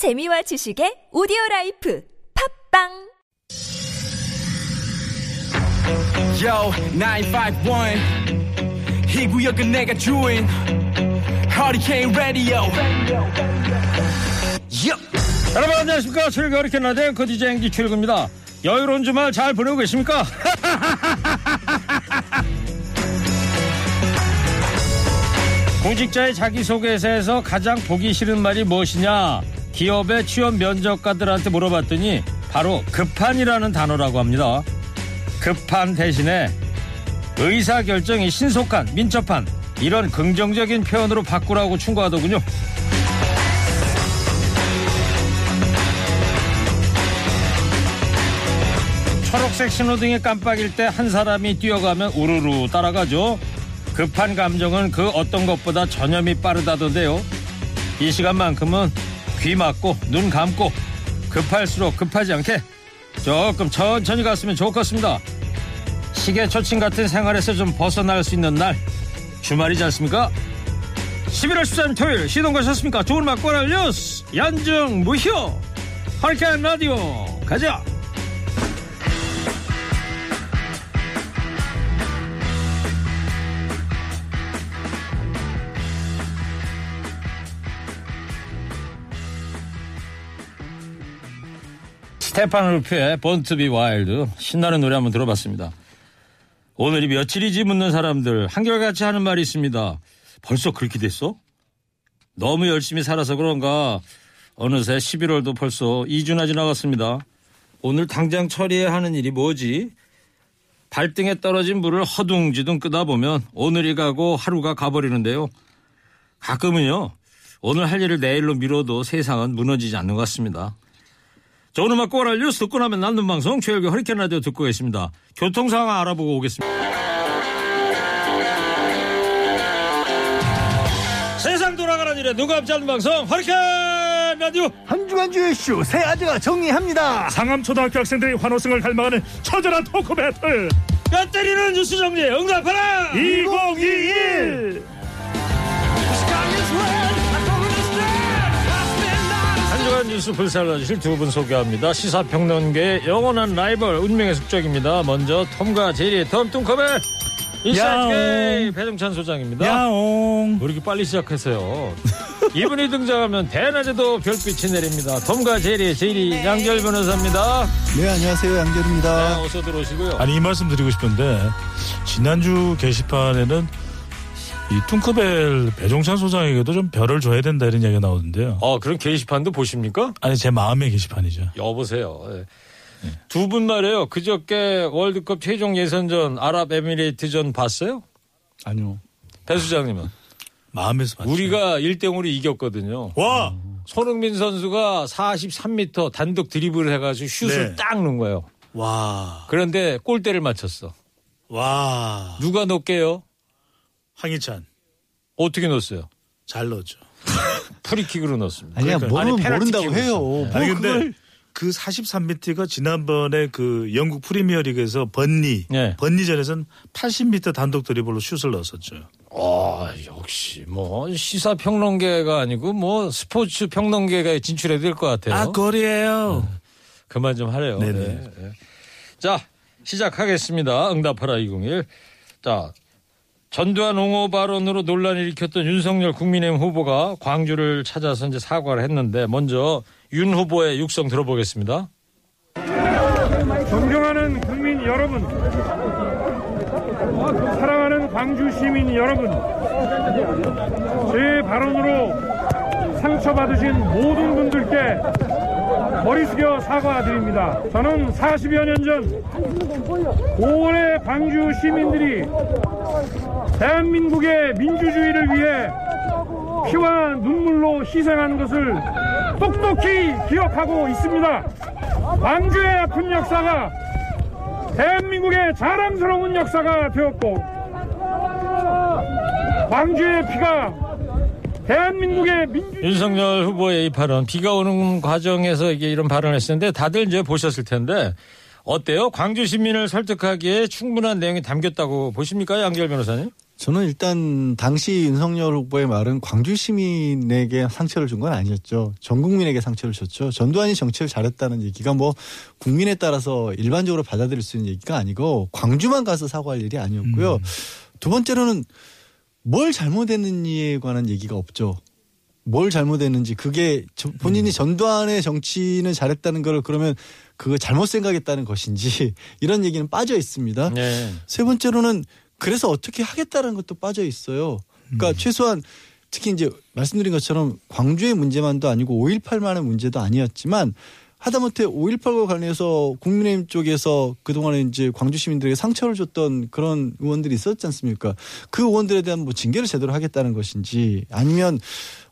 재미와 지식의 오디오 라이프 팟빵 Yo, 951. 이 구역은 내가 주인. Hurricane Radio. Yup. 여러분 안녕하십니까 최일구의 허리케인 라디오 앵커 DJ 앵디 최일구입니다 여유로운 주말 잘 보내고 계십니까 공직자의 자기소개서에서 가장 보기 싫은 말이 무엇이냐 기업의 취업 면접관들한테 물어봤더니 바로 급한이라는 단어라고 합니다 급한 대신에 의사결정이 신속한 민첩한 이런 긍정적인 표현으로 바꾸라고 충고하더군요 초록색 신호등이 깜빡일 때 한 사람이 뛰어가면 우르르 따라가죠. 급한 감정은 그 어떤 것보다 전염이 빠르다던데요. 이 시간만큼은 귀 막고 눈 감고 급할수록 급하지 않게 조금 천천히 갔으면 좋겠습니다. 시계 초침 같은 생활에서 좀 벗어날 수 있는 날 주말이지 않습니까? 11월 13일 토요일 시동 가셨습니까? 좋은 꼬랄 뉴스 연중 무휴 허리케인 라디오 가자 스테판 울프의 Born to Be Wild 신나는 노래 한번 들어봤습니다. 오늘이 며칠이지 묻는 사람들 한결같이 하는 말이 있습니다. 벌써 그렇게 됐어? 너무 열심히 살아서 그런가 어느새 11월도 벌써 2주나 지나갔습니다. 오늘 당장 처리해야 하는 일이 뭐지? 발등에 떨어진 불을 허둥지둥 끄다 보면 오늘이 가고 하루가 가버리는데요. 가끔은요. 오늘 할 일을 내일로 미뤄도 세상은 무너지지 않는 것 같습니다. 좋은 음악 꼬랄 뉴스 듣고 나면 남는 방송 최일구 허리케인 라디오 듣고 계십니다. 교통 상황 알아보고 오겠습니다. 세상 돌아가는 일에 눈 감지 않는 방송 허리케인 라디오 한 주간 주 이슈 세 아재가 정리합니다. 상암 초등학교 학생들의 환호성을 갈망하는 처절한 토크 배틀 뼈 때리는 뉴스 정리 응답하라 2021 한 주간 뉴스 불살라주실 두 분 소개합니다. 시사평론계의 영원한 라이벌 운명의 숙적입니다. 먼저 톰과 제리의 톰 뚱커벨 인사이트K 배종찬 소장입니다. 야옹 왜 이렇게 빨리 시작했어요? 이분이 등장하면 대낮에도 별빛이 내립니다. 톰과 제리의 제리 양지열 변호사입니다. 네 안녕하세요 네, 양지열입니다. 어서 들어오시고요. 아니 이 말씀 드리고 싶은데 지난주 게시판에는 이 뚱커벨 배종찬 소장에게도 좀 별을 줘야 된다 이런 이야기가 나오던데요 어, 그런 게시판도 보십니까? 아니 제 마음의 게시판이죠 여보세요. 예. 두분 말이에요. 그저께 월드컵 최종 예선전 아랍에미레이트전 봤어요? 아니요. 배 수장님은 마음에서 봤죠 우리가 1대0으로 이겼거든요. 와 손흥민 선수가 43m 단독 드리블을 해가지고 슛을 네. 딱 넣은 거예요. 와, 그런데 골대를 맞췄어. 와, 누가 넣게요? 황희찬 어떻게 넣었어요? 잘 넣었죠. 프리킥으로 넣었습니다. 아니야 그러니까요. 모르면 아니, 모른다고 해요. 뭐 아니 근데 그걸 그 43m가 지난번에 그 영국 프리미어 리그에서 번니 네. 번니전에서는 80m 단독 드리블로 슛을 넣었었죠. 아, 역시 뭐 시사 평론계가 아니고 뭐 스포츠 평론계가 진출해야 될 것 같아요. 아 골이에요. 그만 좀 하래요. 네네. 네, 네. 자, 시작하겠습니다. 응답하라 201. 자, 전두환 옹호 발언으로 논란을 일으켰던 윤석열 국민의힘 후보가 광주를 찾아서 이제 사과를 했는데 먼저 윤 후보의 육성 들어보겠습니다. 존경하는 국민 여러분, 사랑하는 광주 시민 여러분, 제 발언으로 상처받으신 모든 분들께 머리 숙여 사과드립니다. 저는 40여 년 전 5월에 광주 시민들이 대한민국의 민주주의를 위해 피와 눈물로 희생한 것을 똑똑히 기억하고 있습니다. 광주의 아픈 역사가 대한민국의 자랑스러운 역사가 되었고 광주의 피가 대한민국의 민주 윤석열 후보의 이 발언 비가 오는 과정에서 이게 이런 발언을 했었는데 다들 이제 보셨을 텐데 어때요? 광주 시민을 설득하기에 충분한 내용이 담겼다고 보십니까? 양결 변호사님? 저는 일단 당시 윤석열 후보의 말은 광주 시민에게 상처를 준 건 아니었죠. 전 국민에게 상처를 줬죠. 전두환이 정치를 잘했다는 얘기가 뭐 국민에 따라서 일반적으로 받아들일 수 있는 얘기가 아니고 광주만 가서 사과할 일이 아니었고요. 음. 두 번째로는 뭘 잘못했는지에 관한 얘기가 없죠. 뭘 잘못했는지 그게 저- 본인이 전두환의 정치는 잘했다는 걸 그러면 그거 잘못 생각했다는 것인지 이런 얘기는 빠져 있습니다. 네. 세 번째로는 그래서 어떻게 하겠다는 것도 빠져 있어요. 그러니까 최소한 특히 이제 말씀드린 것처럼 광주의 문제만도 아니고 5.18만의 문제도 아니었지만 하다못해 5.18과 관련해서 국민의힘 쪽에서 그동안에 이제 광주 시민들에게 상처를 줬던 그런 의원들이 있었지 않습니까? 그 의원들에 대한 뭐 징계를 제대로 하겠다는 것인지 아니면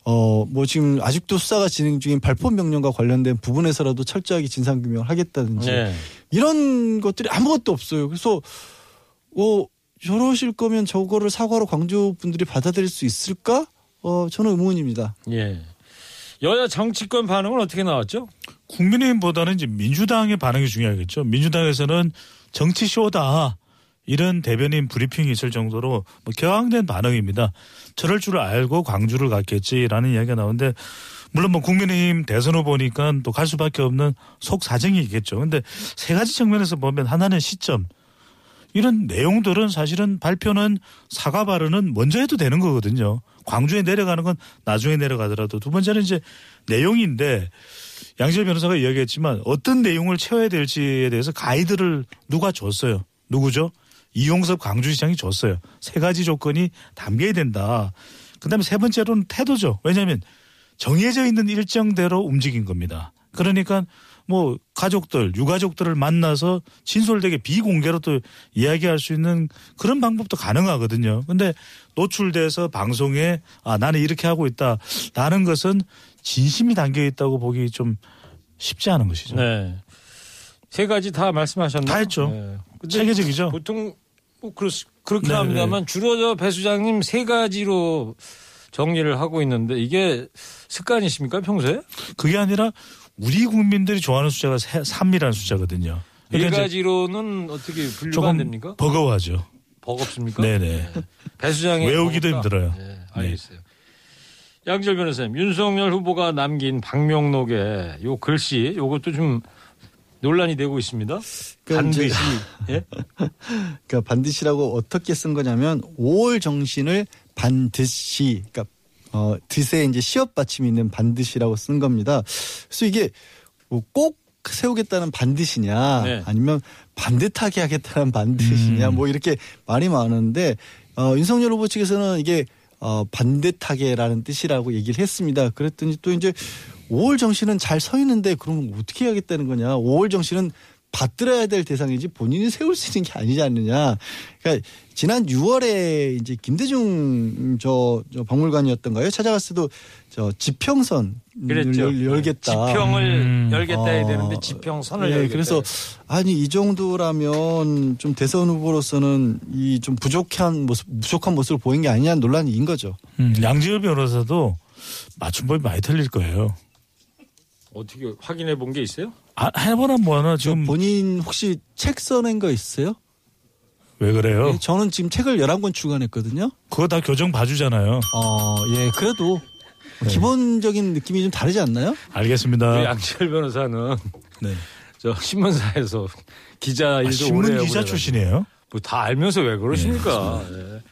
어 뭐 지금 아직도 수사가 진행 중인 발포 명령과 관련된 부분에서라도 철저하게 진상 규명을 하겠다든지 네. 이런 것들이 아무것도 없어요. 그래서 어 저러실 거면 저거를 사과로 광주 분들이 받아들일 수 있을까? 어 저는 의문입니다. 예. 여야 정치권 반응은 어떻게 나왔죠? 국민의힘보다는 이제 민주당의 반응이 중요하겠죠. 민주당에서는 정치 쇼다. 이런 대변인 브리핑이 있을 정도로 뭐 격앙된 반응입니다. 저럴 줄 알고 광주를 갔겠지라는 이야기가 나오는데 물론 뭐 국민의힘 대선 후보니까 또 갈 수밖에 없는 속 사정이 있겠죠. 근데 세 가지 측면에서 보면 하나는 시점. 이런 내용들은 사실은 발표는 사과 발언은 먼저 해도 되는 거거든요. 광주에 내려가는 건 나중에 내려가더라도 두 번째는 이제 내용인데 양지열 변호사가 이야기했지만 어떤 내용을 채워야 될지에 대해서 가이드를 누가 줬어요. 누구죠? 이용섭 광주시장이 줬어요. 세 가지 조건이 담겨야 된다. 그다음에 세 번째로는 태도죠. 왜냐하면 정해져 있는 일정대로 움직인 겁니다. 그러니까 뭐 가족들, 유가족들을 만나서 진솔되게 비공개로 또 이야기할 수 있는 그런 방법도 가능하거든요. 근데 노출돼서 방송에 아 나는 이렇게 하고 있다 라는 것은 진심이 담겨 있다고 보기 좀 쉽지 않은 것이죠. 네. 세 가지 다 말씀하셨나요? 다 했죠. 네. 체계적이죠. 보통 뭐 그렇, 그렇긴 네, 합니다만 주로 저 배 수장님 세 가지로 정리를 하고 있는데 이게 습관이십니까 평소에? 그게 아니라 우리 국민들이 좋아하는 숫자가 3이라는 숫자거든요. 네 그러니까 이제 가지로는 어떻게 분류가 안 됩니까? 버거워하죠. 버겁습니까? 네. 네네. 배 수장이 외우기도 버겁다? 힘들어요. 네, 알겠어요. 양절 변호사님, 윤석열 후보가 남긴 박명록에 요 글씨, 요것도 좀 논란이 되고 있습니다. 그러니까 반드시. 예? 그러니까 반드시라고 어떻게 쓴 거냐면 5월 정신을 반드시 그러니까 어 드세 이제 시업 받침이 있는 반드시라고 쓴 겁니다. 그래서 이게 뭐꼭 세우겠다는 반드시냐 네. 아니면 반듯하게 하겠다는 반드시냐 음. 뭐 이렇게 말이 많은데 어 윤석열 후보 측에서는 이게 어 반듯하게라는 뜻이라고 얘기를 했습니다. 그랬더니 또 이제 5월 정신은 잘 서 있는데 그럼 어떻게 하겠다는 거냐? 5월 정신은 받들어야 될 대상이지 본인이 세울 수 있는 게 아니지 않느냐. 그러니까 지난 6월에 이제 김대중 저, 저 박물관이었던가요? 찾아갔을 때도 저 지평선 그랬죠. 열, 열겠다. 지평을 음. 열겠다 해야 어, 되는데 지평선을 예, 열겠다. 그래서 아니 이 정도라면 좀 대선 후보로서는 이 좀 부족한 모습 부족한 모습을 보인 게 아니냐는 논란이 인 거죠. 음, 양지열 변호사도 맞춤법이 많이 틀릴 거예요. 어떻게 확인해 본 게 있어요? 아, 해보나 뭐하나 지금 본인 혹시 책 써낸 거 있어요? 왜 그래요? 예, 저는 지금 책을 11권 출간했거든요. 그거 다 교정 봐주잖아요. 어, 예, 그래도 네. 기본적인 느낌이 좀 다르지 않나요? 알겠습니다. 양철 변호사는 네. 저 신문사에서 기자 일도 아, 신문 오래 기자 출신이에요. 뭐 다 알면서 왜 그러십니까? 예.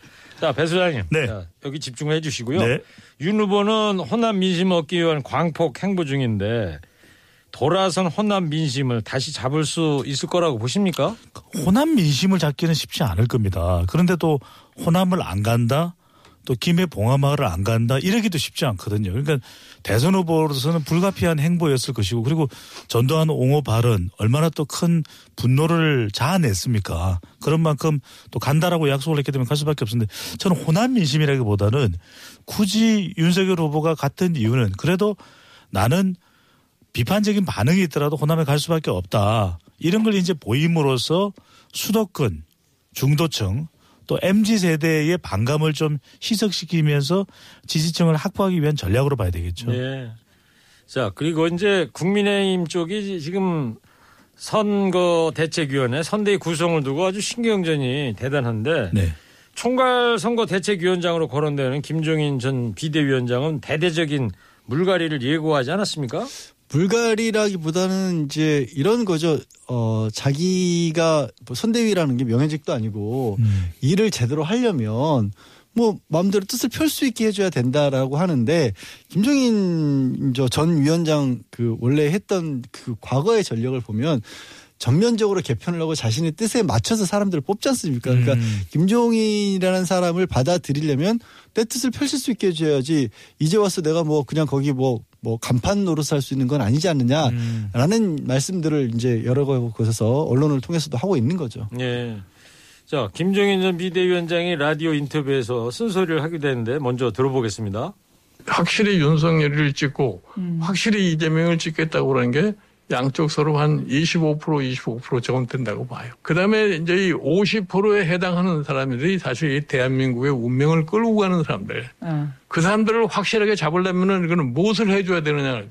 자, 배 소장님. 네. 자, 여기 집중해 주시고요. 네. 윤 후보는 호남 민심 얻기 위한 광폭 행보 중인데 돌아선 호남 민심을 다시 잡을 수 있을 거라고 보십니까? 호남 민심을 잡기는 쉽지 않을 겁니다. 그런데 또 호남을 안 간다? 또 김해 봉하마을을 안 간다? 이러기도 쉽지 않거든요. 그러니까 대선 후보로서는 불가피한 행보였을 것이고 그리고 전두환 옹호 발언 얼마나 또 큰 분노를 자아냈습니까? 그런 만큼 또 간다라고 약속을 했기 때문에 갈 수밖에 없었는데 저는 호남 민심이라기보다는 굳이 윤석열 후보가 갔던 이유는 그래도 나는 비판적인 반응이 있더라도 호남에 갈 수밖에 없다. 이런 걸 이제 보임으로써 수도권, 중도층 또 MZ 세대의 반감을 좀 희석시키면서 지지층을 확보하기 위한 전략으로 봐야 되겠죠. 네. 자, 그리고 이제 국민의힘 쪽이 지금 선거 대책위원회 선대위 구성을 두고 아주 신경전이 대단한데 네. 총괄 선거 대책위원장으로 거론되는 김종인 전 비대위원장은 대대적인 물갈이를 예고하지 않았습니까? 불가리라기보다는 이제 이런 거죠. 어, 자기가 뭐 선대위라는 게 명예직도 아니고 음. 일을 제대로 하려면 뭐 마음대로 뜻을 펼 수 있게 해줘야 된다라고 하는데 김종인 저전 위원장 그 원래 했던 그 과거의 전력을 보면 전면적으로 개편을 하고 자신의 뜻에 맞춰서 사람들을 뽑지 않습니까? 그러니까 음. 김종인이라는 사람을 받아들이려면 내 뜻을 펼칠 수 있게 해줘야지 이제 와서 내가 뭐 그냥 거기 뭐 뭐 간판 노릇 할 수 있는 건 아니지 않느냐라는 음. 말씀들을 이제 여러 곳에서 언론을 통해서도 하고 있는 거죠. 예. 자, 김종인 전 비대위원장이 라디오 인터뷰에서 쓴소리를 하기도 했는데 먼저 들어보겠습니다. 확실히 윤석열을 찍고 확실히 이재명을 찍겠다고 그러는 게 양쪽 서로 한 25% 25% 정도 된다고 봐요. 그다음에 이제 이 50%에 해당하는 사람들이 사실 이 대한민국의 운명을 끌고 가는 사람들. 그 사람들을 확실하게 잡으려면은 이거는 무엇을 해줘야 되느냐.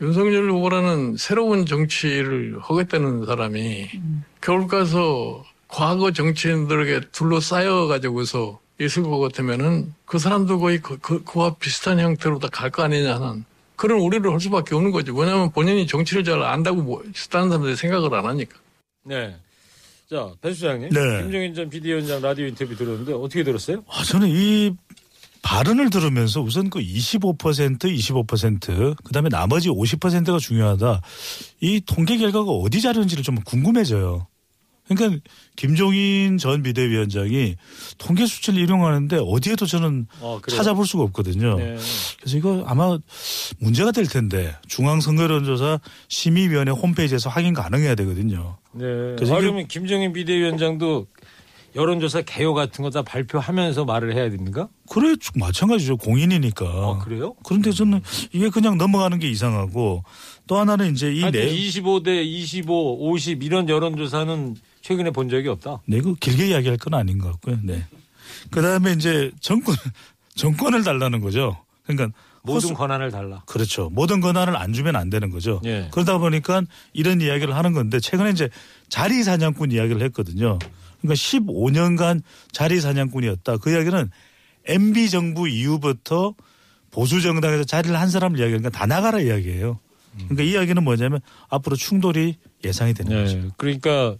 윤석열 후보라는 새로운 정치를 하겠다는 사람이 겨울 가서 과거 정치인들에게 둘러싸여 가지고서 있을 것 같으면은 그 사람도 거의 그, 그, 그와 비슷한 형태로 다 갈 거 아니냐 하는 그런 우려를 할 수밖에 없는 거죠. 왜냐하면 본인이 정치를 잘 안다고 뭐, 다른 사람들이 생각을 안 하니까. 네. 자, 배 수장님. 네. 김종인 전 비대위원장 라디오 인터뷰 들었는데 어떻게 들었어요? 아, 저는 이 발언을 들으면서 우선 그 25%, 25%, 그 다음에 나머지 50%가 중요하다. 이 통계 결과가 어디 자료인지를 좀 궁금해져요. 그러니까 김종인 전 비대위원장이 통계 수치를 인용하는데 어디에도 저는 어, 그래요? 찾아볼 수가 없거든요. 네. 그래서 이거 아마 문제가 될 텐데 중앙선거여론조사 심의위원회 홈페이지에서 확인 가능해야 되거든요. 네. 그래서 아, 그러면 김종인 비대위원장도 여론조사 개요 같은 거 다 발표하면서 말을 해야 됩니까? 그래 마찬가지죠 공인이니까. 아, 그래요? 그런데 저는 이게 그냥 넘어가는 게 이상하고 또 하나는 이제 이 하여튼 내, 25대 25, 50 이런 여론조사는 최근에 본 적이 없다. 네, 그 길게 이야기할 건 아닌 것 같고요. 네. 그 다음에 이제 정권, 정권을 달라는 거죠. 그러니까 모든 허수- 권한을 달라. 그렇죠. 모든 권한을 안 주면 안 되는 거죠. 예. 그러다 보니까 이런 이야기를 하는 건데 최근에 이제 자리 사냥꾼 이야기를 했거든요. 그러니까 15년간 자리 사냥꾼이었다. 그 이야기는 MB 정부 이후부터 보수 정당에서 자리를 한 사람을 이야기하니까 다 나가라 이야기예요. 그러니까 이 이야기는 뭐냐면 앞으로 충돌이 예상이 되는 거죠. 네. 그러니까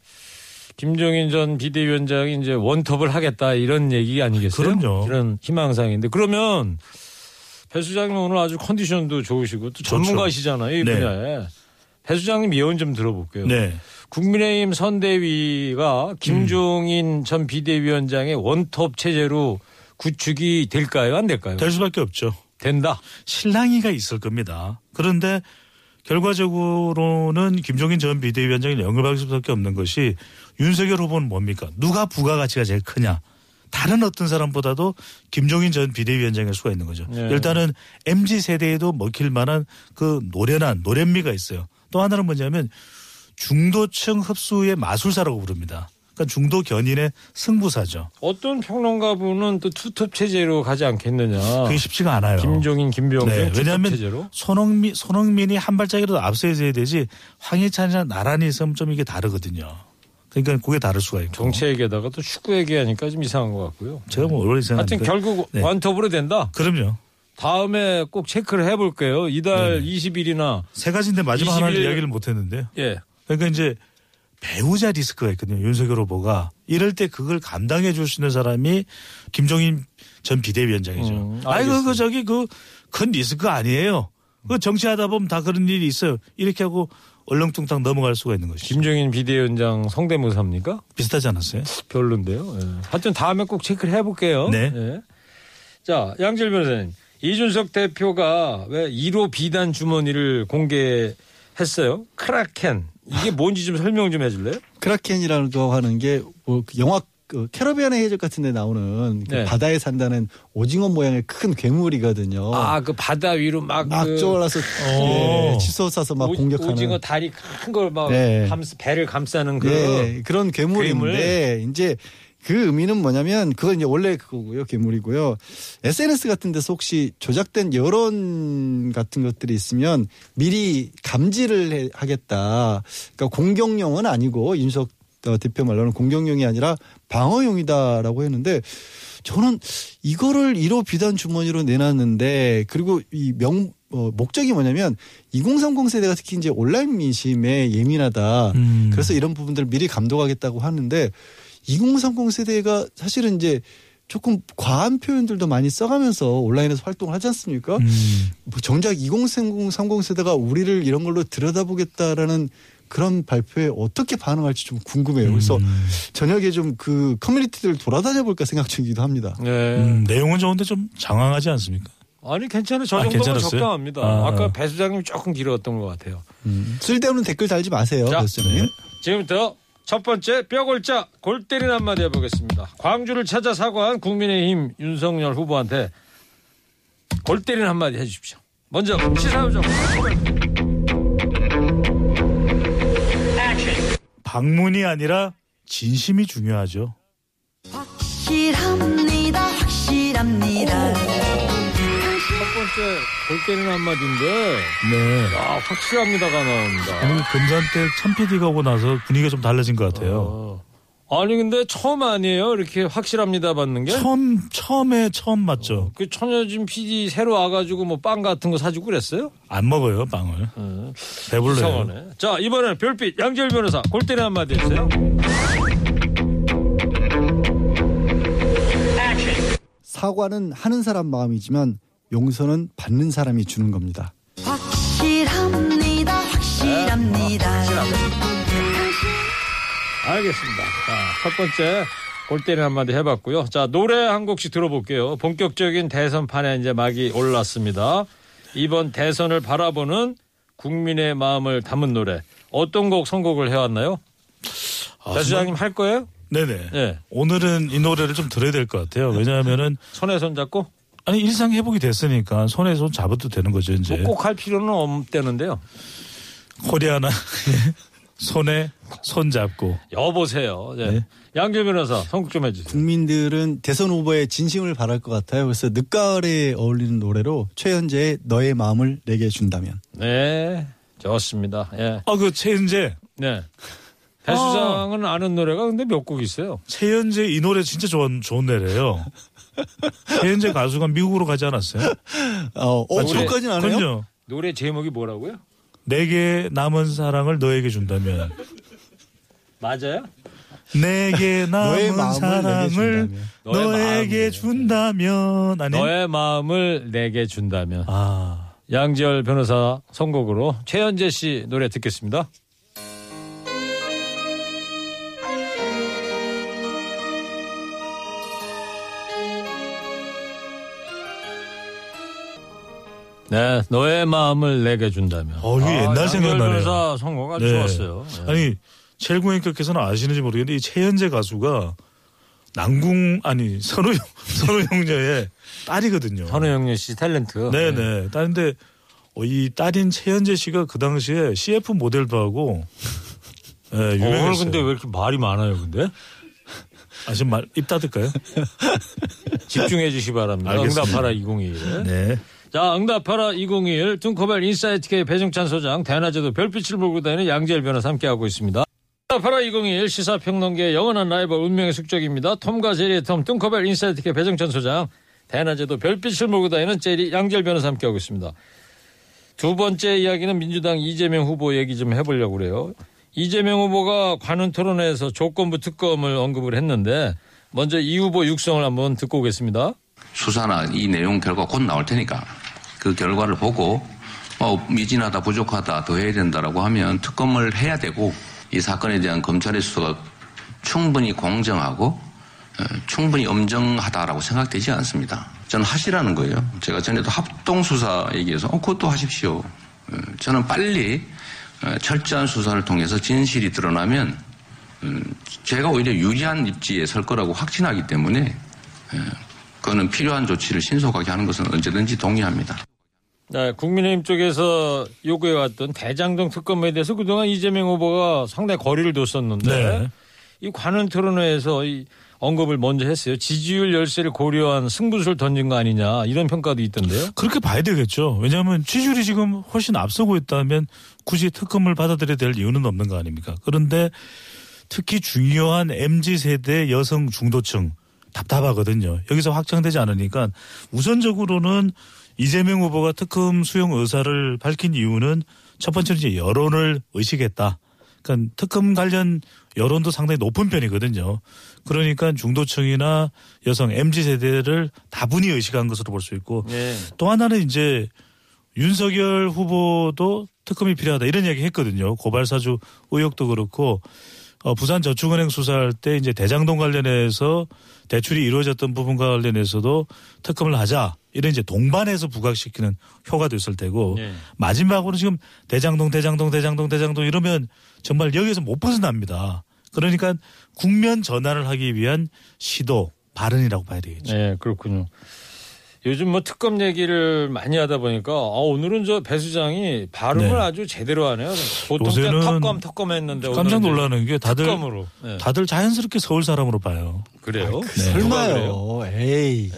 김종인 전 비대위원장이 이제 원톱을 하겠다 이런 얘기 아니겠어요? 그럼요. 이런 희망사항인데 그러면 배 수장님 오늘 아주 컨디션도 좋으시고 또 좋죠. 전문가시잖아요 이 네. 분야에. 배 수장님 예언 좀 들어볼게요. 네. 국민의힘 선대위가 김종인 전 비대위원장의 원톱 체제로 구축이 될까요? 안 될까요? 될 수밖에 없죠. 된다. 실랑이가 있을 겁니다. 그런데 결과적으로는 김종인 전 비대위원장이 영업할 수밖에 없는 것이 윤석열 후보는 뭡니까? 누가 부가가치가 제일 크냐? 다른 어떤 사람보다도 김종인 전 비대위원장일 수가 있는 거죠. 네. 일단은 MZ 세대에도 먹힐 만한 그 노련한 노련미가 있어요. 또 하나는 뭐냐면 중도층 흡수의 마술사라고 부릅니다. 그러니까 중도 견인의 승부사죠. 어떤 평론가분은 또 투톱 체제로 가지 않겠느냐. 그게 쉽지가 않아요. 김종인, 김병준 네, 왜냐하면 체제로. 손흥민, 손흥민이 한 발짝이라도 앞서 있어야 되지 황희찬이랑 나란히 있으면 좀 이게 다르거든요. 그러니까 그게 다를 수가 있고. 정치 얘기하다가 또 축구 얘기하니까 좀 이상한 것 같고요. 제가 뭐 오래 하여튼 생각하는데. 결국 네. 원톱으로 된다. 그럼요. 다음에 꼭 체크를 해볼게요. 이달 20일이나 세 가지인데 마지막 하나를 21 이야기를 못 했는데요. 예. 그러니까 이제 배우자 리스크가 있거든요. 윤석열 후보가. 이럴 때 그걸 감당해 줄 수 있는 사람이 김종인 전 비대위원장이죠. 음, 아이고, 알겠습니다. 그 저기 그 큰 리스크 아니에요. 그 정치하다 보면 다 그런 일이 있어요. 이렇게 하고 얼렁뚱땅 넘어갈 수가 있는 것이죠. 김종인 비대위원장 성대모사입니까? 비슷하지 않았어요? 별론데요. 예. 하여튼 다음에 꼭 체크를 해볼게요. 네. 예. 자, 양질 변호사님. 이준석 대표가 왜 1호 비단 주머니를 공개했어요? 크라켄. 이게 뭔지 좀 설명 좀 해줄래요? 크라켄이라고 하는 게 뭐 영화 그 캐러비안의 해적 같은 데 나오는 그 네. 바다에 산다는 오징어 모양의 큰 괴물이거든요. 아, 그 바다 위로 막. 막그 쪼올라서 예, 치솟아서 막 오- 공격하는 오징어 다리 큰 걸막 네. 배를 감싸는 그. 네, 그런 괴물인데 이제 그 의미는 뭐냐면 그건 이제 원래 그거고요 괴물이고요 SNS 같은 데서 혹시 조작된 여론 같은 것들이 있으면 미리 감지를 해- 하겠다 그러니까 공격용은 아니고 윤석 어, 대표 말로는 공격용이 아니라 방어용이다라고 했는데 저는 이거를 1호 비단 주머니로 내놨는데 그리고 이 명 어, 목적이 뭐냐면 2030 세대가 특히 이제 온라인 민심에 예민하다. 음. 그래서 이런 부분들을 미리 감독하겠다고 하는데 2030 세대가 사실은 이제 조금 과한 표현들도 많이 써가면서 온라인에서 활동을 하지 않습니까? 음. 뭐 정작 2030 30 세대가 우리를 이런 걸로 들여다보겠다라는 그런 발표에 어떻게 반응할지 좀 궁금해요. 그래서 음. 저녁에 좀 그 커뮤니티들 돌아다녀 볼까 생각 중이기도 합니다. 네. 음, 내용은 좋은데 좀 장황하지 않습니까? 아니 괜찮아요. 저 아, 정도면 괜찮았어요? 적당합니다. 아. 아. 까배 수장님 조금 길었던 것 같아요. 쓸데없는 댓글 달지 마세요. 자, 교수님. 지금부터 첫 번째 뼈골자 골 때리는 한마디 해보겠습니다. 광주를 찾아 사과한 국민의힘 윤석열 후보한테 골 때리는 한마디 해주십시오. 먼저 시사요정 방문이 아니라 진심이 중요하죠. 확실합니다 확실합니다 첫 번째 골 때리는 한마디인데 네. 아 확실합니다가 나옵니다. 아니 금산댁 참PD가 오고 나서 분위기가 좀 달라진 것 같아요. 어. 아니 근데 처음 아니에요 이렇게 확실합니다 받는 게? 처음 처음에 처음 맞죠. 그 천여진 PD 새로 와가지고 뭐 빵 같은 거 사주고 그랬어요? 안 먹어요 빵을. 배불러요. 이상하네. 자 이번에는 별빛 양재열 변호사 골 때리는 한마디 했어요. 사과는 하는 사람 마음이지만 용서는 받는 사람이 주는 겁니다. 확실합니다 확실합니다 알겠습니다. 자, 첫 번째 골 때리는 한마디 해봤고요. 자, 노래 한 곡씩 들어볼게요. 본격적인 대선판에 이제 막이 올랐습니다. 이번 대선을 바라보는 국민의 마음을 담은 노래. 어떤 곡 선곡을 해왔나요? 아, 배 수장님 할 거예요? 네네. 예. 오늘은 이 노래를 좀 들어야 될 것 같아요. 왜냐하면은 손에 손 잡고? 아니 일상 회복이 됐으니까 손에 손 잡아도 되는 거죠 이제. 꼭할 필요는 없다는데요. 코리아나 손에 손 잡고. 여보세요. 예. 네. 양재 변호사 선곡 좀 해주세요. 국민들은 대선 후보의 진심을 바랄 것 같아요. 그래서 늦가을에 어울리는 노래로 최현재의 너의 마음을 내게 준다면. 네. 좋습니다. 예. 아그 최은재 네. 배 수장은 아는 노래가 근데 몇 곡 있어요. 최현재 이 노래 진짜 좋은 좋은 노래예요. 최현재 가수가 미국으로 가지 않았어요? 어, 어 노래- 저까지는 안 해요? 그럼요. 노래 제목이 뭐라고요? 내게 남은 사랑을 너에게 준다면 맞아요? 너의 내게 남은 마음을 사랑을 내게 준다면. 너의 너에게 마음을. 준다면 아니 너의 마음을 내게 준다면 아 양지열 변호사 선곡으로 최현재 씨 노래 듣겠습니다. 네, 너의 마음을 내게 준다면. 어, 이게 옛날 양지열 생각나네요. 선곡 아주 네. 좋았어요. 네. 아니 최일구님께서는 아시는지 모르겠는데 이 최현재 가수가 남궁 아니 선우 선우 형제의 딸이거든요. 현우 영녀 씨 탤런트. 네네. 딸인데 어, 이 딸인 최현재 씨가 그 당시에 CF 모델도 하고 예, 어, 유명했어요. 근데 왜 이렇게 말이 많아요, 근데? 아 지금 말 입 닫을까요? 집중해 주시 기 바랍니다. 알겠습니다. 응답하라 2021. 네. 자, 응답하라 2021 둥커벨 인사이트K 배정찬 소장 대낮에도 별빛을 보고 다니는 양재열 변호사 함께하고 있습니다. 응답하라 2021 시사평론계의 영원한 라이벌 운명의 숙적입니다. 톰과 제리의 톰 둥커벨 인사이트K 배정찬 소장 대낮에도 별빛을 몰고 다니는 제리 양재열 변호사 함께하고 있습니다. 두 번째 이야기는 민주당 이재명 후보 얘기 좀 해보려고 그래요. 이재명 후보가 관훈 토론회에서 조건부 특검을 언급을 했는데 먼저 이 후보 육성을 한번 듣고 오겠습니다. 수사나 이 내용 결과 곧 나올 테니까 그 결과를 보고 어, 미진하다 부족하다 더 해야 된다라고 하면 특검을 해야 되고 이 사건에 대한 검찰의 수사가 충분히 공정하고 어, 충분히 엄정하다라고 생각되지 않습니다. 저는 하시라는 거예요. 제가 전에도 합동수사 얘기해서 어, 그것도 하십시오. 어, 저는 빨리 어, 철저한 수사를 통해서 진실이 드러나면 음, 제가 오히려 유리한 입지에 설 거라고 확신하기 때문에 그거는 필요한 조치를 신속하게 하는 것은 언제든지 동의합니다. 네, 국민의힘 쪽에서 요구해왔던 대장동 특검에 대해서 그동안 이재명 후보가 상당히 거리를 뒀었는데 네. 이 관훈 토론회에서 이 언급을 먼저 했어요. 지지율 열세를 고려한 승부수를 던진 거 아니냐 이런 평가도 있던데요. 그렇게 봐야 되겠죠. 왜냐하면 지지율이 지금 훨씬 앞서고 있다면 굳이 특검을 받아들여야 될 이유는 없는 거 아닙니까? 그런데 특히 중요한 MZ 세대 여성 중도층 답답하거든요. 여기서 확정되지 않으니까 우선적으로는 이재명 후보가 특검 수용 의사를 밝힌 이유는 첫 번째는 이제 여론을 의식했다. 그러니까 특검 관련 여론도 상당히 높은 편이거든요. 그러니까 중도층이나 여성 MZ 세대를 다분히 의식한 것으로 볼 수 있고 네. 또 하나는 이제 윤석열 후보도 특검이 필요하다 이런 이야기 했거든요. 고발사주 의혹도 그렇고 어, 부산저축은행 수사할 때 이제 대장동 관련해서 대출이 이루어졌던 부분과 관련해서도 특검을 하자 이런 이제 동반해서 부각시키는 효과도 있을 테고 네. 마지막으로 지금 대장동 대장동 대장동 대장동 이러면 정말 여기에서 못 벗어납니다. 그러니까 국면 전환을 하기 위한 시도 발언이라고 봐야 되겠죠. 네, 그렇군요. 요즘 뭐 특검 얘기를 많이 하다 보니까 아, 오늘은 저 배 수장이 발음을 네. 아주 제대로 하네요. 보통 때 요새는 특검 특검 했는데 깜짝 놀라는 게 다들 특검으로. 네. 다들 자연스럽게 서울 사람으로 봐요. 그래요? 네. 누가 그래요? 설마요. 에이.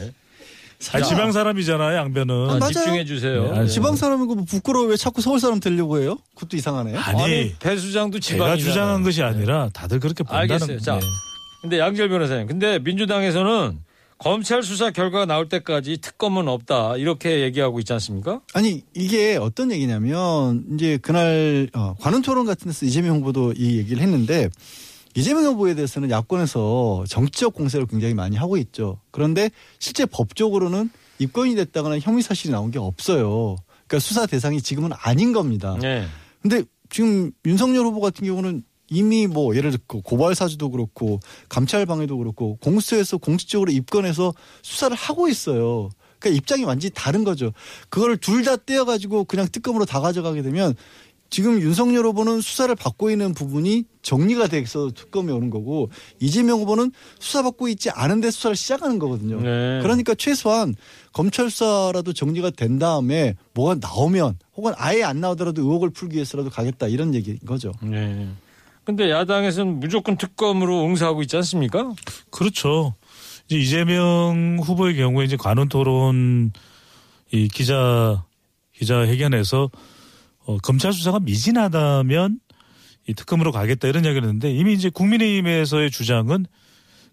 아니, 지방 사람이잖아요, 양변은. 아, 맞아요. 집중해 주세요. 네, 아니, 지방 사람이고 뭐 부끄러워 왜 자꾸 서울 사람 되려고 해요? 그것도 이상하네요. 아니, 아니, 배 수장도 제가. 주장한 것이 아니라 다들 그렇게 본다는 알겠어요. 자, 네. 근데 양절 변호사님, 근데 민주당에서는 검찰 수사 결과가 나올 때까지 특검은 없다 이렇게 얘기하고 있지 않습니까? 아니 이게 어떤 얘기냐면 이제 그날 어, 관훈 토론 같은 데서 이재명 후보도 이 얘기를 했는데 이재명 후보에 대해서는 야권에서 정치적 공세를 굉장히 많이 하고 있죠. 그런데 실제 법적으로는 입건이 됐다거나 혐의 사실이 나온 게 없어요. 그러니까 수사 대상이 지금은 아닌 겁니다. 네. 근데 지금 윤석열 후보 같은 경우는 이미 뭐 예를 들고 고발 사주도 그렇고 감찰 방해도 그렇고 공수처에서 공식적으로 입건해서 수사를 하고 있어요. 그러니까 입장이 완전히 다른 거죠. 그거를 둘다 떼어가지고 그냥 특검으로 다 가져가게 되면 지금 윤석열 후보는 수사를 받고 있는 부분이 정리가 돼서 특검이 오는 거고 이재명 후보는 수사받고 있지 않은데 수사를 시작하는 거거든요. 네. 그러니까 최소한 검찰 수사라도 정리가 된 다음에 뭐가 나오면 혹은 아예 안 나오더라도 의혹을 풀기 위해서라도 가겠다 이런 얘기인 거죠. 네. 근데 야당에서는 무조건 특검으로 응사하고 있지 않습니까? 그렇죠. 이제 이재명 후보의 경우에 이제 관훈 토론 이 기자 기자 회견에서 어, 검찰 수사가 미진하다면 이 특검으로 가겠다 이런 이야기를 했는데 이미 이제 국민의힘에서의 주장은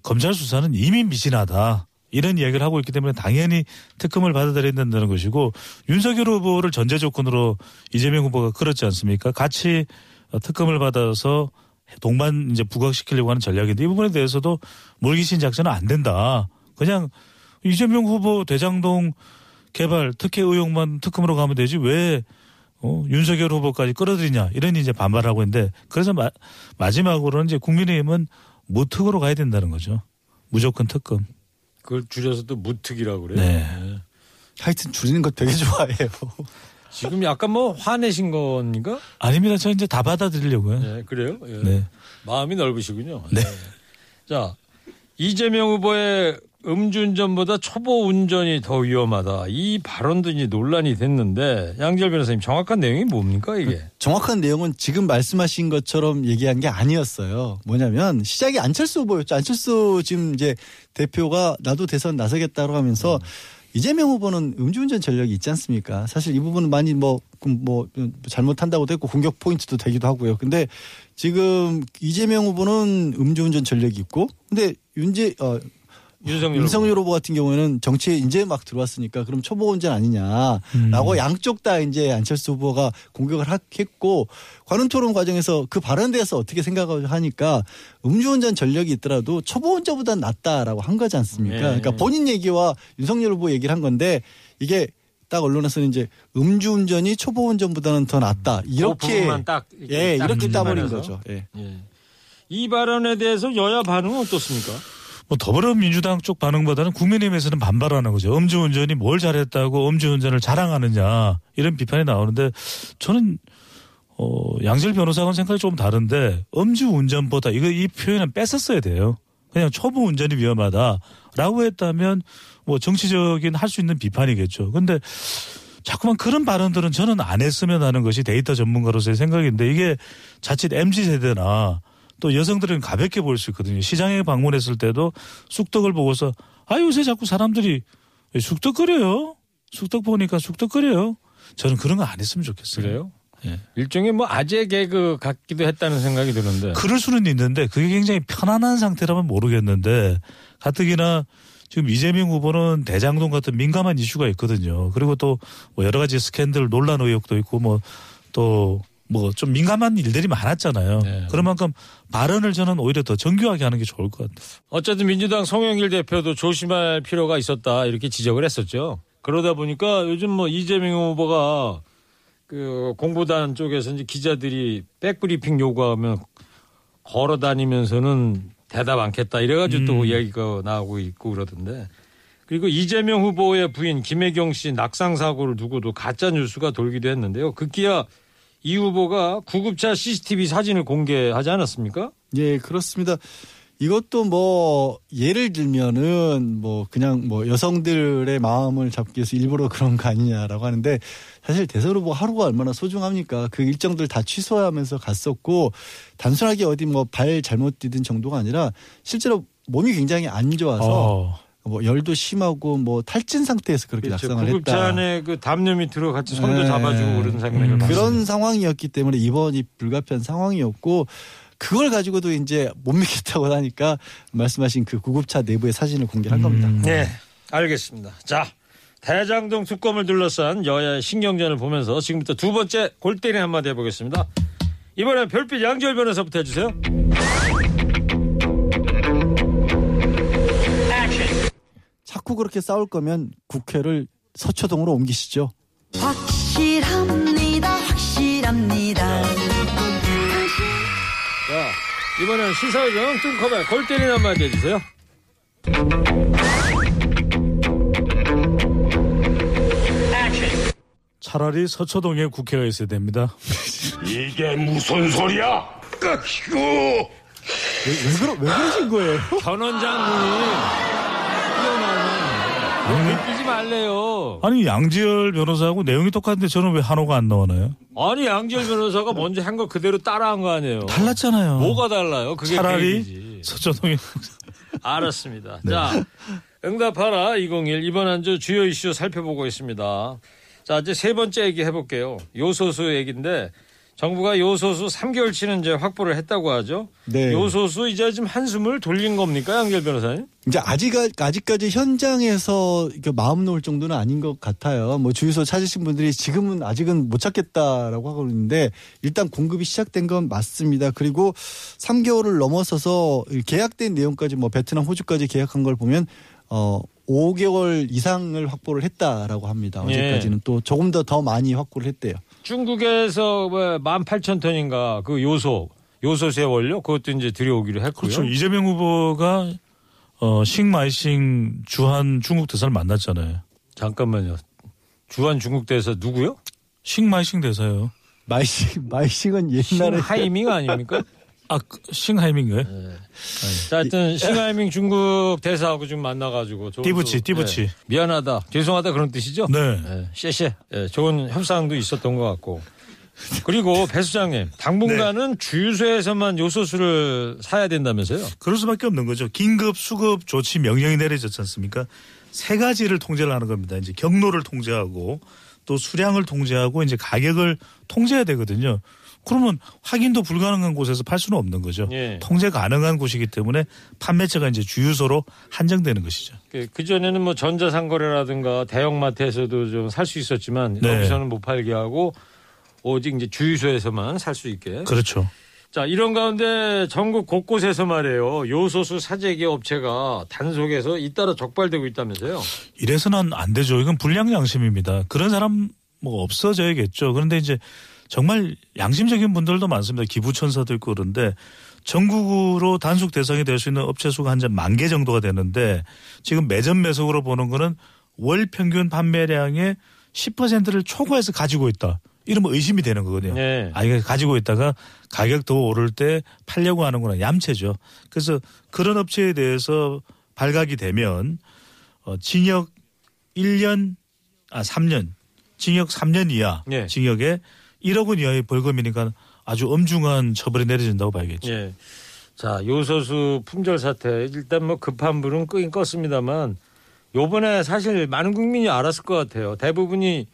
검찰 수사는 이미 미진하다. 이런 이야기를 하고 있기 때문에 당연히 특검을 받아들여야 된다는 것이고 윤석열 후보를 전제 조건으로 이재명 후보가 그렇지 않습니까? 같이 어, 특검을 받아서 동반 이제 부각시키려고 하는 전략인데 이 부분에 대해서도 몰기신 작전은 안 된다. 그냥 이재명 후보 대장동 개발 특혜 의혹만 특검으로 가면 되지 왜 어, 윤석열 후보까지 끌어들이냐 이런 이제 반발하고 있는데 그래서 마, 마지막으로는 이제 국민의힘은 무특으로 가야 된다는 거죠. 무조건 특검. 그걸 줄여서 또 무특이라고 그래요. 네. 하여튼 줄이는 거 되게 좋아해요. 지금 약간 뭐 화내신 겁니까? 아닙니다. 저 이제 다 받아들이려고요. 네, 그래요? 예. 네. 마음이 넓으시군요. 네. 자, 이재명 후보의 음주운전보다 초보 운전이 더 위험하다. 이 발언도 이제 논란이 됐는데 양절 변호사님 정확한 내용이 뭡니까 이게? 정확한 내용은 지금 말씀하신 것처럼 얘기한 게 아니었어요. 뭐냐면 시작이 안철수 후보였죠. 안철수 지금 이제 대표가 나도 대선 나서겠다고 하면서 이재명 후보는 음주운전 전력이 있지 않습니까? 사실 이 부분은 많이 뭐, 뭐 잘못한다고도 했고 공격 포인트도 되기도 하고요. 근데 지금 이재명 후보는 음주운전 전력이 있고 근데 윤재 어 윤석열, 윤석열 후보 같은 경우에는 정치에 이제 막 들어왔으니까 그럼 초보 운전 아니냐라고 음. 양쪽 다 이제 안철수 후보가 공격을 하- 했고 관훈 토론 과정에서 그 발언에 대해서 어떻게 생각을 하니까 음주운전 전력이 있더라도 초보 운전보다 낫다라고 한 거지 않습니까? 네. 그러니까 본인 얘기와 윤석열 후보 얘기를 한 건데 이게 딱 언론에서는 이제 음주운전이 초보 운전보다는 더 낫다 그 이렇게 부분만 딱예딱 이렇게 따버린. 거죠. 예. 예. 이 발언에 대해서 여야 반응은 어떻습니까? 뭐 더불어민주당 쪽 반응보다는 국민의힘에서는 반발하는 거죠. 음주운전이 뭘 잘했다고 음주운전을 자랑하느냐 이런 비판이 나오는데 저는 어 양질 변호사하고는 생각이 조금 다른데 음주운전보다 이거 이 표현은 뺐었어야 돼요. 그냥 초보 운전이 위험하다라고 했다면 뭐 정치적인 할 수 있는 비판이겠죠. 근데 자꾸만 그런 발언들은 저는 안 했으면 하는 것이 데이터 전문가로서의 생각인데 이게 자칫 MZ 세대나 또 여성들은 가볍게 볼수 있거든요. 시장에 방문했을 때도 쑥떡을 보고서 아 요새 자꾸 사람들이 왜 쑥떡 끓여요. 쑥떡 보니까 쑥떡 끓여요. 저는 그런 거 안 했으면 좋겠어요. 그래요? 예. 일종의 뭐 아재 개그 같기도 했다는 생각이 드는데. 그럴 수는 있는데 그게 굉장히 편안한 상태라면 모르겠는데 가뜩이나 지금 이재명 후보는 대장동 같은 민감한 이슈가 있거든요. 그리고 또 뭐 여러 가지 스캔들 논란 의혹도 있고 뭐또 뭐 좀 민감한 일들이 많았잖아요. 네. 그런 만큼 발언을 저는 오히려 더 정교하게 하는 게 좋을 것 같아요. 어쨌든 민주당 송영길 대표도 조심할 필요가 있었다 이렇게 지적을 했었죠. 그러다 보니까 요즘 뭐 이재명 후보가 그 공보단 쪽에서 이제 기자들이 백브리핑 요구하면 걸어 다니면서는 대답 않겠다 이래가지고 또 이야기가 나오고 있고 그러던데. 그리고 이재명 후보의 부인 김혜경 씨 낙상 사고를 두고도 가짜 뉴스가 돌기도 했는데요. 급기야 이 후보가 구급차 CCTV 사진을 공개하지 않았습니까? 예, 그렇습니다. 이것도 뭐 예를 들면은 뭐 그냥 뭐 여성들의 마음을 잡기 위해서 일부러 그런 거 아니냐라고 하는데 사실 대선 후보 하루가 얼마나 소중합니까? 그 일정들 다 취소하면서 갔었고 단순하게 어디 뭐 발 잘못 디딘 정도가 아니라 실제로 몸이 굉장히 안 좋아서 어. 뭐 열도 심하고 뭐 탈진 상태에서 그렇게 그렇죠. 낙상을 구급차 했다. 안에 그 담요 밑으로 같이 손도 네. 잡아주고 그런 장면을 음. 그런 상황이었기 때문에 입원이 불가피한 상황이었고 그걸 가지고도 이제 못 믿겠다고 하니까 말씀하신 그 구급차 내부의 사진을 공개한 겁니다. 네, 알겠습니다. 자, 대장동 특검을 둘러싼 여야의 신경전을 보면서 지금부터 두 번째 골때리 한마디 해보겠습니다. 이번엔 별빛 양지열 변호사부터 해주세요. 자꾸 그렇게 싸울 거면 국회를 서초동으로 옮기시죠. 확실합니다 확실합니다 자, 이번엔 시사의정 뚱커벨 골 때리 한마디 해주세요. 차라리 서초동에 국회가 있어야 됩니다. 이게 무슨 소리야? 왜, 왜, 그러, 왜 그러신 거예요? 변원장 님 이 뛰어나오면 왜 뛰지 말래요. 아니 양지열 변호사하고 내용이 똑같은데 저는 왜 한호가 안 나오나요? 아니 양지열 변호사가 먼저 한 거 그대로 따라한 거 아니에요. 달랐잖아요. 뭐가 달라요? 그게 차라리. 서초동에 알았습니다. 자, 응답하라 201 이번 한 주 주요 이슈 살펴보고 있습니다. 자, 이제 세 번째 얘기 해볼게요. 요소수 얘기인데 정부가 요소수 3개월치는 이제 확보를 했다고 하죠. 네. 요소수 이제 지금 한숨을 돌린 겁니까, 양결 변호사님? 이제 아직 아직까지 현장에서 마음 놓을 정도는 아닌 것 같아요. 뭐 주유소 찾으신 분들이 지금은 아직은 못 찾겠다라고 하고 있는데 일단 공급이 시작된 건 맞습니다. 그리고 3개월을 넘어서서 계약된 내용까지 뭐 베트남, 호주까지 계약한 걸 보면 어 5개월 이상을 확보를 했다라고 합니다. 예. 어제까지는 또 조금 더 더 많이 확보를 했대요. 중국에서 뭐 18,000톤인가 그 요소, 요소수의 원료 그것도 이제 들여오기로 했고요. 그렇죠. 이재명 후보가 어, 싱마이싱 주한 중국 대사를 만났잖아요. 잠깐만요. 주한 중국 대사 누구요? 싱마이싱 대사요. 마이싱 마이싱은 옛날에 하이밍 아닙니까? 아 그, 싱하이밍인가요? 자, 하여튼 싱하이밍 중국 대사하고 지금 만나가지고 对不起, 또- 对不起. 예, 미안하다, 죄송하다 그런 뜻이죠? 네. 예, 谢谢. 예, 좋은 협상도 있었던 것 같고. 그리고 배 소장님, 당분간은 네. 주유소에서만 요소수를 사야 된다면서요? 그럴 수밖에 없는 거죠. 긴급 수급 조치 명령이 내려졌지 않습니까? 세 가지를 통제를 하는 겁니다. 이제 경로를 통제하고 또 수량을 통제하고 이제 가격을 통제해야 되거든요. 그러면 확인도 불가능한 곳에서 팔 수는 없는 거죠. 예. 통제 가능한 곳이기 때문에 판매처가 이제 주유소로 한정되는 것이죠. 그, 그전에는 뭐 전자상거래라든가 대형마트에서도 좀 살 수 있었지만 네. 여기서는 못 팔게 하고 오직 이제 주유소에서만 살 수 있게. 그렇죠. 자, 이런 가운데 전국 곳곳에서 말이에요. 요소수 사재기 업체가 단속에서 잇따라 적발되고 있다면서요. 이래서는 안 되죠. 이건 불량 양심입니다. 그런 사람 뭐 없어져야겠죠. 그런데 이제 정말 양심적인 분들도 많습니다. 기부천사도 있고 그런데 전국으로 단속 대상이 될 수 있는 업체 수가 한 만 개 정도가 되는데 지금 매점 매석으로 보는 거는 월 평균 판매량의 10%를 초과해서 가지고 있다. 이러면 의심이 되는 거거든요. 네. 아, 이게 가지고 있다가 가격 더 오를 때 팔려고 하는구나. 얌체죠. 그래서 그런 업체에 대해서 발각이 되면 어, 징역 1년, 아, 3년, 징역 3년 이하 예. 징역에 1억 원 이하의 벌금이니까 아주 엄중한 처벌이 내려진다고 봐야겠죠. 예. 자, 요소수 품절 사태 일단 뭐 급한 불은 끄긴 껐습니다만 요번에 사실 많은 국민이 알았을 것 같아요. 대부분이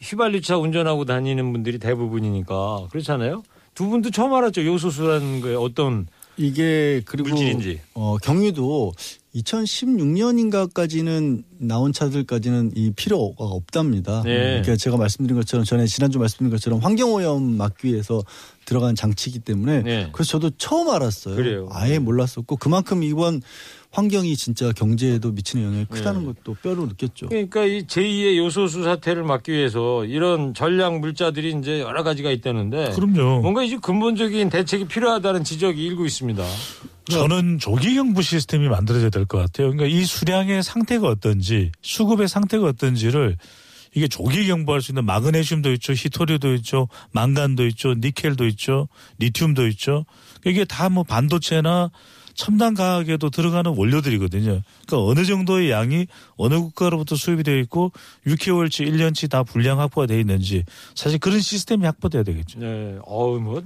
휘발유차 운전하고 다니는 분들이 대부분이니까 그렇잖아요. 두 분도 처음 알았죠. 요소수라는 게 어떤 이게 그리고 물질인지. 어, 경유도 2016년인가까지는 나온 차들까지는 이 필요가 없답니다. 네. 그러니까 제가 말씀드린 것처럼 전에 지난주 말씀드린 것처럼 환경오염 막기 위해서 들어간 장치이기 때문에 네. 그래서 저도 처음 알았어요. 그래요. 아예 몰랐었고 그만큼 이번 환경이 진짜 경제에도 미치는 영향이 크다는 네. 것도 뼈로 느꼈죠. 그러니까 이 제2의 요소수 사태를 막기 위해서 이런 전략 물자들이 이제 여러 가지가 있다는데 그럼요. 뭔가 이제 근본적인 대책이 필요하다는 지적이 일고 있습니다. 저는 조기경부 시스템이 만들어져야 될 것 같아요. 그러니까 이 수량의 상태가 어떤지 수급의 상태가 어떤지를 이게 조기 경보할 수 있는 마그네슘도 있죠, 히토리도 있죠, 망간도 있죠, 니켈도 있죠, 리튬도 있죠. 이게 다 뭐 반도체나 첨단 과학에도 들어가는 원료들이거든요. 그러니까 어느 정도의 양이 어느 국가로부터 수입이 되어 있고 6개월치, 1년치 다 분량 확보가 되어 있는지 사실 그런 시스템이 확보돼야 되겠죠. 네, 어우 뭐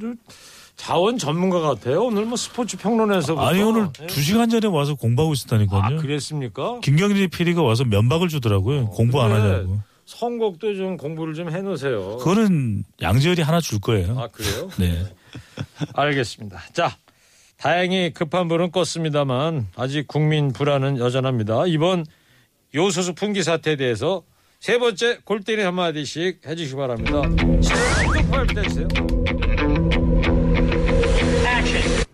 자원 전문가 같아요. 오늘 뭐 스포츠 평론에서부터 아니 오늘 네. 두 시간 전에 와서 공부하고 있었다니까요. 아 그랬습니까? 김경진 PD가 와서 면박을 주더라고요. 공부 안 그래. 하냐고. 선곡도 좀 공부를 좀 해놓으세요. 그거는 양지열이 하나 줄 거예요. 아 그래요? 네. 알겠습니다. 자, 다행히 급한 불은 껐습니다만 아직 국민 불안은 여전합니다. 이번 요소수 풍기 사태에 대해서 세 번째 골때리 한마디씩 해주시기 바랍니다.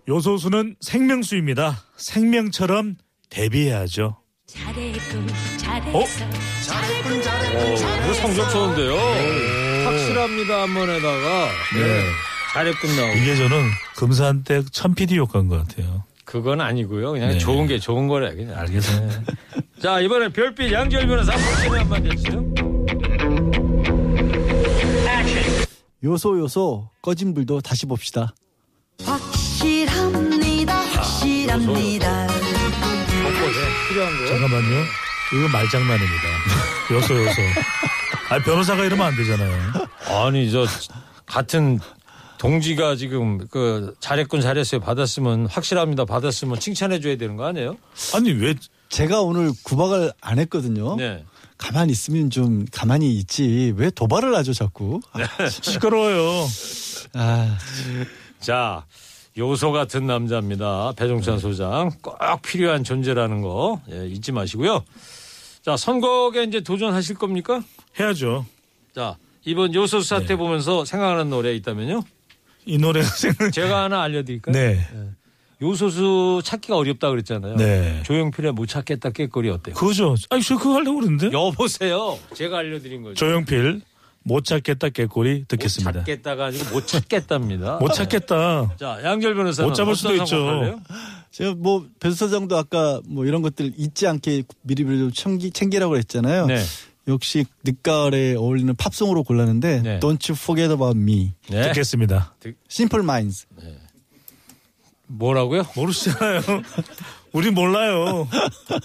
요소수는 생명수입니다. 생명처럼 대비해야죠. 잘했군 어? 잘했어 오, 이거 성적 좋은데요. 확실합니다 한 번에다가 네. 잘했군 나오고. 이게 저는 금산댁 천PD 효과인 것 같아요. 그건 아니고요. 그냥 네. 좋은 게 좋은 거래 그냥. 알겠어요. 자 이번에 별빛 양절 변호사 한번 한마디 해주세요. 요소 요소 꺼진 불도 다시 봅시다. 확실합니다 확실합니다 곳곳에 필요한 거. 잠깐만요. 이거 말장난입니다. 요소 요소. 아 변호사가 이러면 안 되잖아요. 아니 저 같은 동지가 지금 그 잘했군 잘했어요 받았으면 확실합니다 받았으면 칭찬해 줘야 되는 거 아니에요? 아니 왜 제가 오늘 구박을 안 했거든요. 네. 가만히 있으면 좀 가만히 있지. 왜 도발을 하죠, 자꾸? 아, 시끄러워요. 아, 자 요소 같은 남자입니다 배종찬 소장 꼭 필요한 존재라는 거 예, 잊지 마시고요. 자 선곡에 이제 도전하실 겁니까? 해야죠. 자 이번 요소 사태 보면서 생각나는 노래 있다면요? 이 노래가 생각. 제가 하나 알려드릴까요? 네. 요소수 찾기가 어렵다 그랬잖아요. 네. 조용필의 못 찾겠다 깨거리 어때요? 그거죠. 아니 저 그거 하려고 그러는데. 여보세요. 제가 알려드린 거죠. 조용필 못 찾겠다 깨꼬리 듣겠습니다. 못 찾겠다가 아니고 못 찾겠답니다. 못 찾겠다. 자 양절 변호사 못 잡을 수도 있죠. 제가 뭐, 배수사장도 아까 뭐 이런 것들 잊지 않게 미리미리 좀 챙기, 챙기라고 했잖아요. 네. 역시 늦가을에 어울리는 팝송으로 골랐는데 네. Don't You Forget About Me, 네. 듣겠습니다. Simple Minds. 뭐라고요? 모르시잖아요. 우리 몰라요.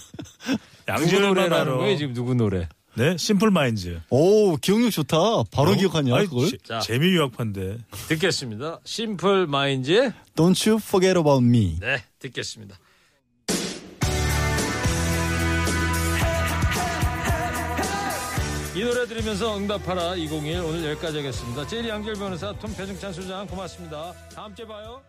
양지열만 노래라는. 거예요 지금 누구 노래? 네, 심플 마인즈. 오, 기억력 좋다. 바로 기억하냐, 아이, 그걸? 제- 자. 재미 유학파인데. 듣겠습니다. 심플 마인즈의 Don't You Forget About Me. 네 듣겠습니다. 이 노래 들으면서 응답하라 201 오늘 여기까지 하겠습니다. 제일 양절 변호사 톰 배승찬 소장 고맙습니다. 다음 주에 봐요.